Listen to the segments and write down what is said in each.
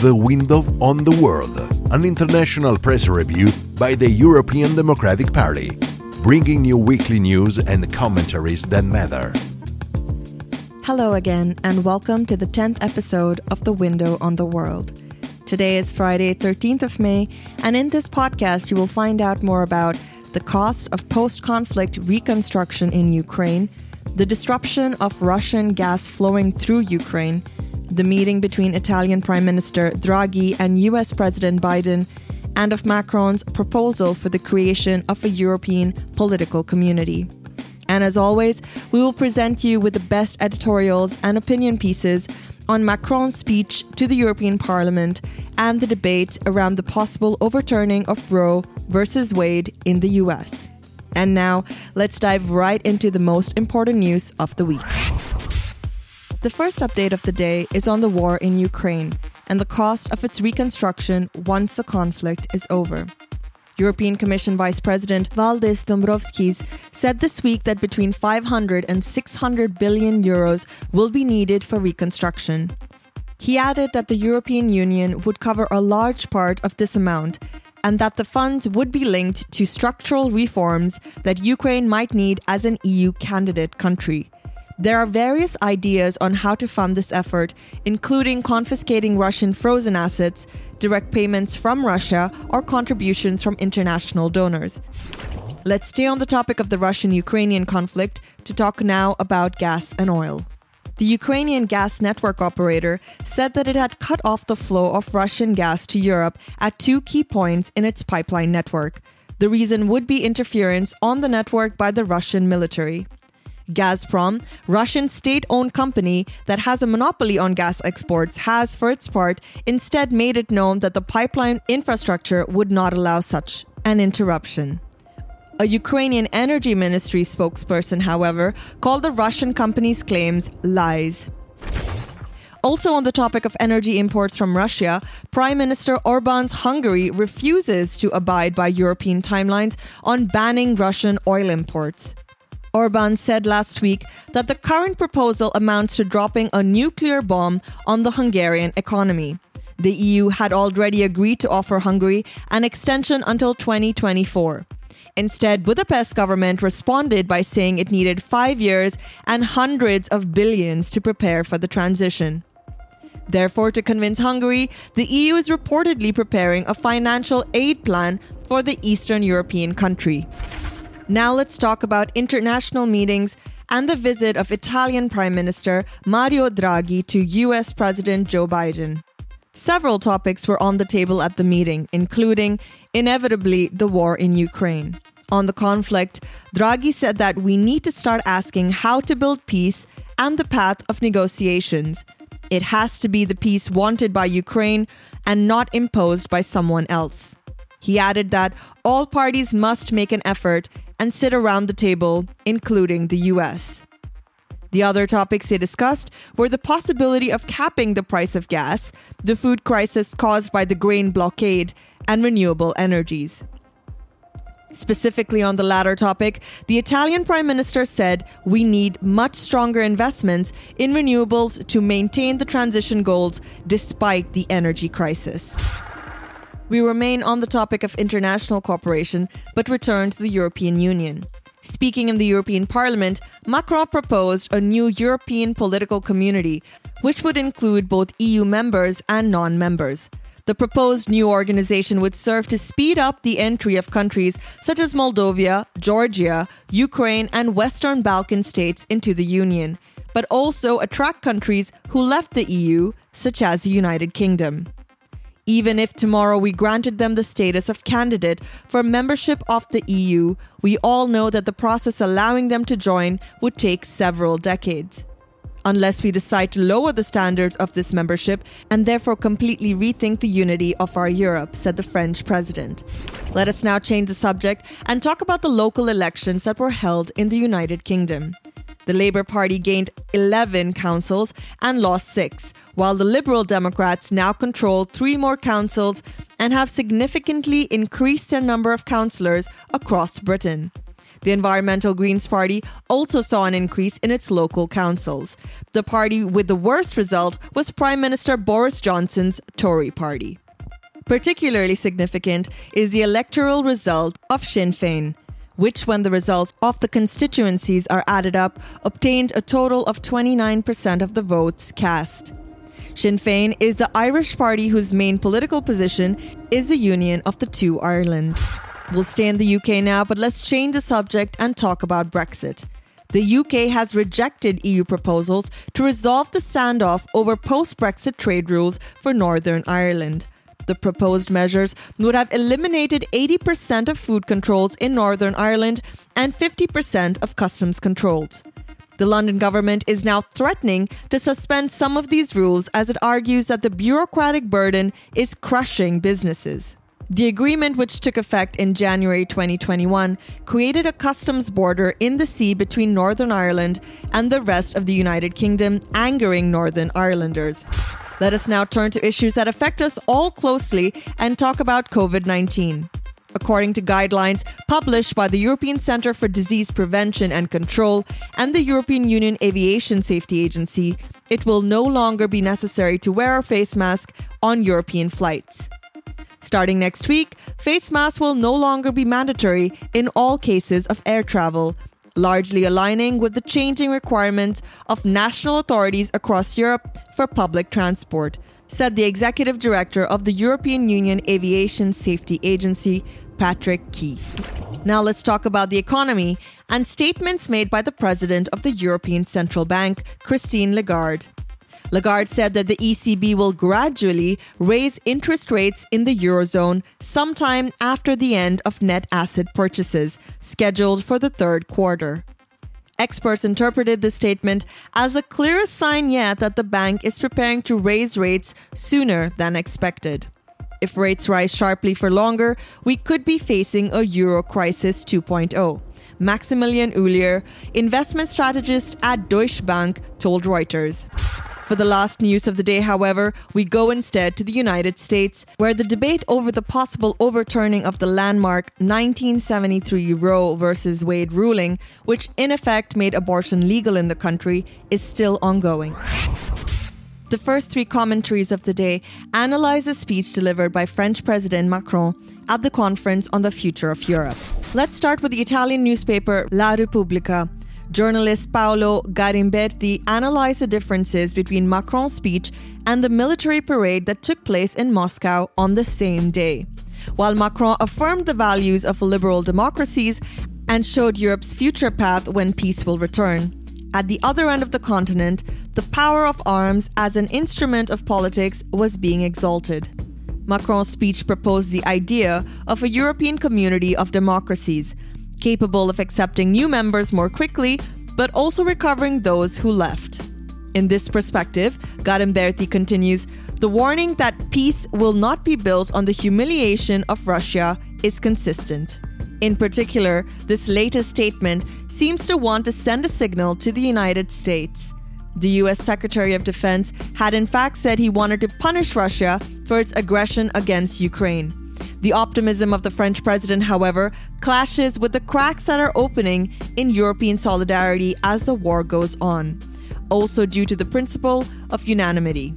The Window on the World, an international press review by the European Democratic Party, bringing you weekly news and commentaries that matter. Hello again, and welcome to the 10th episode of The Window on the World. Today is Friday, 13th of May, and in this podcast, you will find out more about the cost of post conflict reconstruction in Ukraine, the disruption of Russian gas flowing through Ukraine, the meeting between Italian Prime Minister Draghi and US President Biden, and of Macron's proposal for the creation of a European political community. And as always, we will present you with the best editorials and opinion pieces on Macron's speech to the European Parliament and the debate around the possible overturning of Roe versus Wade in the US. And now, let's dive right into the most important news of the week. The first update of the day is on the war in Ukraine and the cost of its reconstruction once the conflict is over. European Commission Vice President Valdis Dombrovskis said this week that between 500 and 600 billion euros will be needed for reconstruction. He added that the European Union would cover a large part of this amount and that the funds would be linked to structural reforms that Ukraine might need as an EU candidate country. There are various ideas on how to fund this effort, including confiscating Russian frozen assets, direct payments from Russia, or contributions from international donors. Let's stay on the topic of the Russian Ukrainian conflict to talk now about gas and oil. The Ukrainian gas network operator said that it had cut off the flow of Russian gas to Europe at two key points in its pipeline network. The reason would be interference on the network by the Russian military. Gazprom, Russian state owned company that has a monopoly on gas exports, has, for its part, instead made it known that the pipeline infrastructure would not allow such an interruption. A Ukrainian energy ministry spokesperson, however, called the Russian company's claims lies. Also, on the topic of energy imports from Russia, Prime Minister Orban's Hungary refuses to abide by European timelines on banning Russian oil imports. Orban said last week that the current proposal amounts to dropping a nuclear bomb on the Hungarian economy. The EU had already agreed to offer Hungary an extension until 2024. Instead, Budapest government responded by saying it needed five years and hundreds of billions to prepare for the transition. Therefore, to convince Hungary, the EU is reportedly preparing a financial aid plan for the Eastern European country. Now let's talk about international meetings and the visit of Italian Prime Minister Mario Draghi to US President Joe Biden. Several topics were on the table at the meeting, including, inevitably, the war in Ukraine. On the conflict, Draghi said that we need to start asking how to build peace and the path of negotiations. It has to be the peace wanted by Ukraine and not imposed by someone else. He added that all parties must make an effort and sit around the table, including the US. The other topics they discussed were the possibility of capping the price of gas, the food crisis caused by the grain blockade, and renewable energies. Specifically on the latter topic, the Italian Prime Minister said we need much stronger investments in renewables to maintain the transition goals despite the energy crisis. We remain on the topic of international cooperation, but return to the European Union. Speaking in the European Parliament, Macron proposed a new European political community, which would include both EU members and non members. The proposed new organization would serve to speed up the entry of countries such as Moldova, Georgia, Ukraine, and Western Balkan states into the Union, but also attract countries who left the EU, such as the United Kingdom even if tomorrow we granted them the status of candidate for membership of the EU, we all know that the process allowing them to join would take several decades. Unless we decide to lower the standards of this membership and therefore completely rethink the unity of our Europe, said the French president. Let us now change the subject and talk about the local elections that were held in the United Kingdom. The Labour Party gained 11 councils and lost six, while the Liberal Democrats now control three more councils and have significantly increased their number of councillors across Britain. The Environmental Greens Party also saw an increase in its local councils. The party with the worst result was Prime Minister Boris Johnson's Tory party. Particularly significant is the electoral result of Sinn Féin, which, when the results of the constituencies are added up, obtained a total of 29% of the votes cast. Sinn Féin is the Irish party whose main political position is the union of the two Irelands. We'll stay in the UK now, but let's change the subject and talk about Brexit. The UK has rejected EU proposals to resolve the standoff over post Brexit trade rules for Northern Ireland. The proposed measures would have eliminated 80% of food controls in Northern Ireland and 50% of customs controls. The London government is now threatening to suspend some of these rules as it argues that the bureaucratic burden is crushing businesses. The agreement, which took effect in January 2021, created a customs border in the sea between Northern Ireland and the rest of the United Kingdom, angering Northern Irelanders. Let us now turn to issues that affect us all closely and talk about COVID 19. According to guidelines published by the European Centre for Disease Prevention and Control and the European Union Aviation Safety Agency, it will no longer be necessary to wear a face mask on European flights. Starting next week, face masks will no longer be mandatory in all cases of air travel, largely aligning with the changing requirements of national authorities across Europe for public transport, said the executive director of the European Union Aviation Safety Agency, Patrick Ky. Now let's talk about the economy and statements made by the president of the European Central Bank, Christine Lagarde. Lagarde said that the ECB will gradually raise interest rates in the Eurozone sometime after the end of net asset purchases, scheduled for the third quarter. Experts interpreted the statement as the clearest sign yet that the bank is preparing to raise rates sooner than expected. If rates rise sharply for longer, we could be facing a euro crisis 2.0. Maximilian Uleer, investment strategist at Deutsche Bank, told Reuters. For the last news of the day, however, we go instead to the United States, where the debate over the possible overturning of the landmark 1973 Roe v. Wade ruling, which in effect made abortion legal in the country, is still ongoing. The first three commentaries of the day analyze a speech delivered by French President Macron at the conference on the future of Europe. Let's start with the Italian newspaper La Repubblica, Journalist Paolo Garimberti analyzed the differences between Macron's speech and the military parade that took place in Moscow on the same day. While Macron affirmed the values of liberal democracies and showed Europe's future path when peace will return. At the other end of the continent, the power of arms as an instrument of politics was being exalted. Macron's speech proposed the idea of a European community of democracies, capable of accepting new members more quickly, but also recovering those who left. In this perspective, Garimberti continues the warning that peace will not be built on the humiliation of Russia is consistent. In particular, this latest statement seems to want to send a signal to the United States. The US Secretary of Defense had in fact said he wanted to punish Russia for its aggression against Ukraine. The optimism of the French president, however, clashes with the cracks that are opening in European solidarity as the war goes on, also due to the principle of unanimity.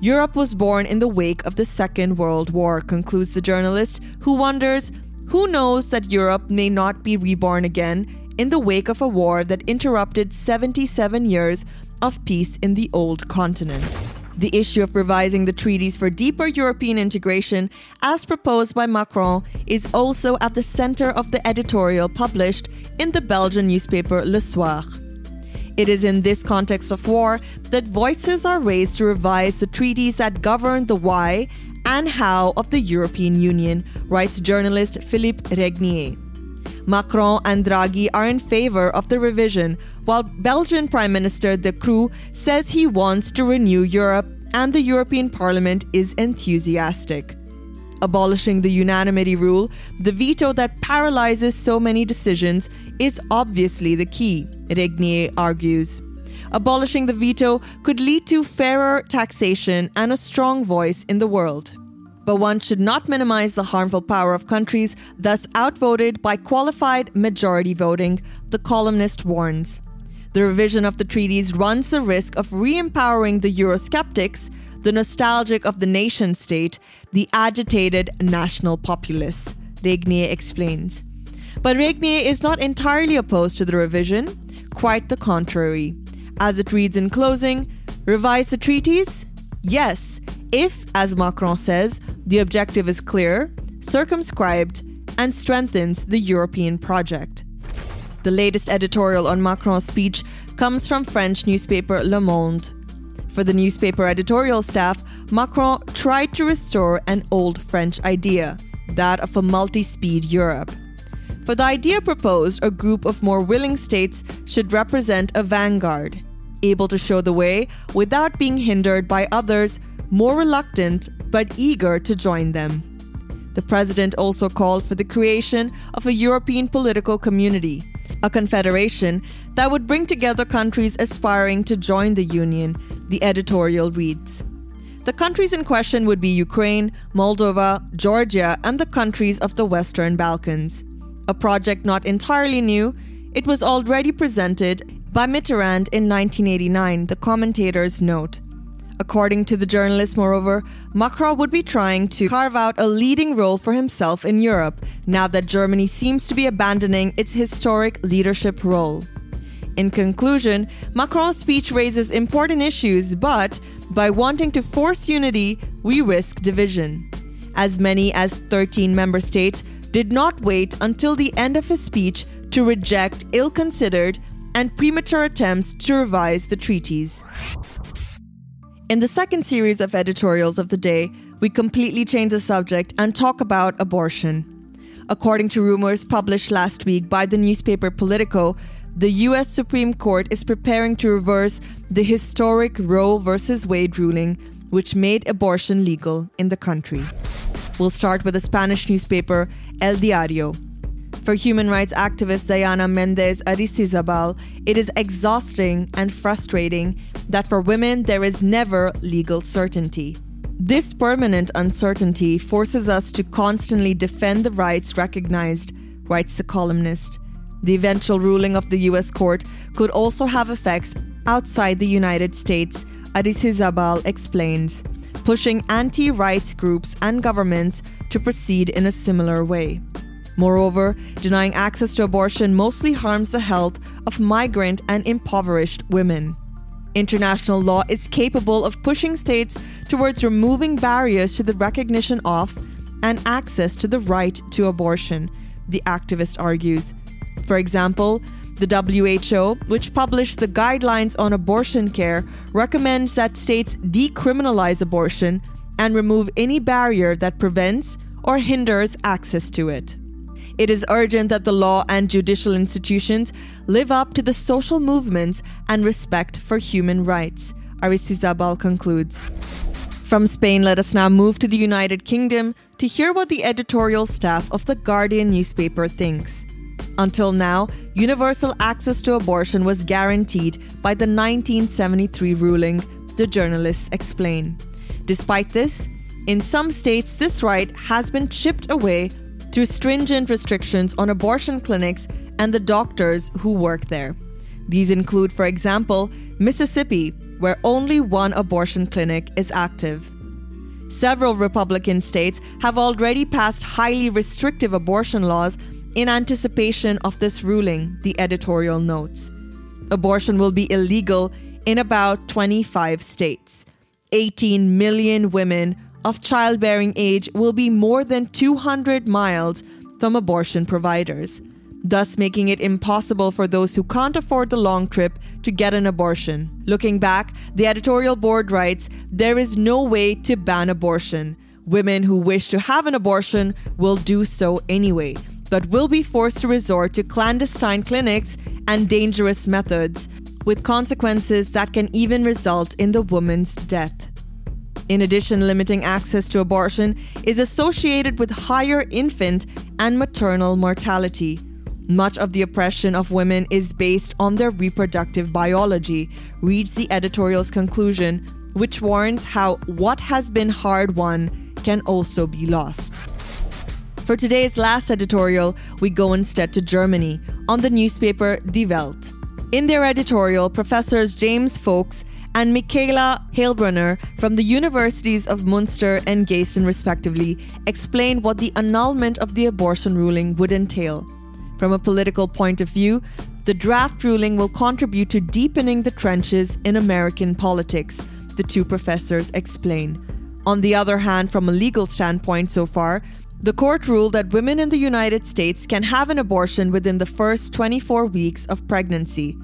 Europe was born in the wake of the Second World War, concludes the journalist, who wonders who knows that Europe may not be reborn again in the wake of a war that interrupted 77 years of peace in the old continent. The issue of revising the treaties for deeper European integration, as proposed by Macron, is also at the center of the editorial published in the Belgian newspaper Le Soir. It is in this context of war that voices are raised to revise the treaties that govern the why and how of the European Union, writes journalist Philippe Regnier. Macron and Draghi are in favor of the revision, while Belgian Prime Minister De Croo says he wants to renew Europe and the European Parliament is enthusiastic. Abolishing the unanimity rule, the veto that paralyzes so many decisions, is obviously the key, Regnier argues. Abolishing the veto could lead to fairer taxation and a strong voice in the world. But one should not minimize the harmful power of countries thus outvoted by qualified majority voting, the columnist warns. The revision of the treaties runs the risk of re empowering the Eurosceptics, the nostalgic of the nation state, the agitated national populace, Regnier explains. But Regnier is not entirely opposed to the revision, quite the contrary. As it reads in closing, revise the treaties? Yes, if, as Macron says, the objective is clear, circumscribed, and strengthens the European project. The latest editorial on Macron's speech comes from French newspaper Le Monde. For the newspaper editorial staff, Macron tried to restore an old French idea, that of a multi speed Europe. For the idea proposed, a group of more willing states should represent a vanguard, able to show the way without being hindered by others more reluctant but eager to join them. The president also called for the creation of a European political community, a confederation that would bring together countries aspiring to join the Union, the editorial reads. The countries in question would be Ukraine, Moldova, Georgia, and the countries of the Western Balkans. A project not entirely new, it was already presented by Mitterrand in 1989, the commentators note. According to the journalist, moreover, Macron would be trying to carve out a leading role for himself in Europe now that Germany seems to be abandoning its historic leadership role. In conclusion, Macron's speech raises important issues, but by wanting to force unity, we risk division. As many as 13 member states did not wait until the end of his speech to reject ill considered and premature attempts to revise the treaties. In the second series of editorials of the day, we completely change the subject and talk about abortion. According to rumors published last week by the newspaper Politico, the US Supreme Court is preparing to reverse the historic Roe v. Wade ruling, which made abortion legal in the country. We'll start with the Spanish newspaper El Diario. For human rights activist Diana Mendez Aristizabal, it is exhausting and frustrating that for women there is never legal certainty. This permanent uncertainty forces us to constantly defend the rights recognized, writes the columnist. The eventual ruling of the US court could also have effects outside the United States, Aristizabal explains, pushing anti rights groups and governments to proceed in a similar way. Moreover, denying access to abortion mostly harms the health of migrant and impoverished women. International law is capable of pushing states towards removing barriers to the recognition of and access to the right to abortion, the activist argues. For example, the WHO, which published the guidelines on abortion care, recommends that states decriminalize abortion and remove any barrier that prevents or hinders access to it. It is urgent that the law and judicial institutions live up to the social movements and respect for human rights, Aristizabal concludes. From Spain, let us now move to the United Kingdom to hear what the editorial staff of The Guardian newspaper thinks. Until now, universal access to abortion was guaranteed by the 1973 ruling, the journalists explain. Despite this, in some states, this right has been chipped away through stringent restrictions on abortion clinics and the doctors who work there. These include, for example, Mississippi, where only one abortion clinic is active. Several Republican states have already passed highly restrictive abortion laws in anticipation of this ruling, the editorial notes. Abortion will be illegal in about 25 states. 18 million women of childbearing age will be more than 200 miles from abortion providers, thus making it impossible for those who can't afford the long trip to get an abortion. Looking back, the editorial board writes there is no way to ban abortion. Women who wish to have an abortion will do so anyway, but will be forced to resort to clandestine clinics and dangerous methods, with consequences that can even result in the woman's death. In addition, limiting access to abortion is associated with higher infant and maternal mortality. Much of the oppression of women is based on their reproductive biology, reads the editorial's conclusion, which warns how what has been hard won can also be lost. For today's last editorial, we go instead to Germany on the newspaper Die Welt. In their editorial, professors James Folks and Michaela Heilbrunner from the universities of Munster and Gießen, respectively, explain what the annulment of the abortion ruling would entail. From a political point of view, the draft ruling will contribute to deepening the trenches in American politics, the two professors explain. On the other hand, from a legal standpoint so far, the court ruled that women in the United States can have an abortion within the first 24 weeks of pregnancy.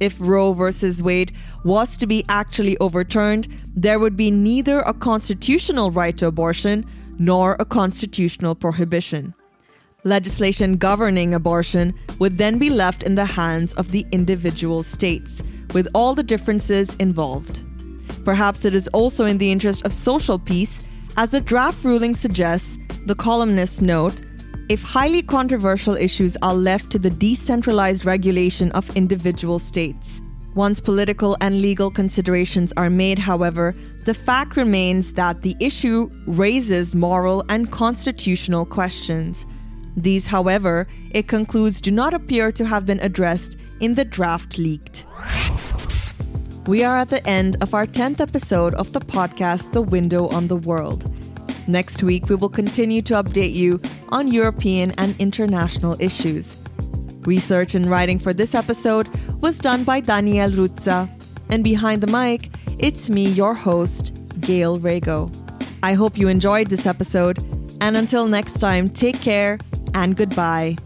If Roe v. Wade was to be actually overturned, there would be neither a constitutional right to abortion nor a constitutional prohibition. Legislation governing abortion would then be left in the hands of the individual states, with all the differences involved. Perhaps it is also in the interest of social peace, as the draft ruling suggests, the columnists note if highly controversial issues are left to the decentralized regulation of individual states. Once political and legal considerations are made, however, the fact remains that the issue raises moral and constitutional questions. These, however, it concludes do not appear to have been addressed in the draft leaked. We are at the end of our 10th episode of the podcast The Window on the World. Next week, we will continue to update you on European and international issues. Research and writing for this episode was done by Daniel Ruzza. And behind the mic, it's me, your host, Gail Rago. I hope you enjoyed this episode. And until next time, take care and goodbye.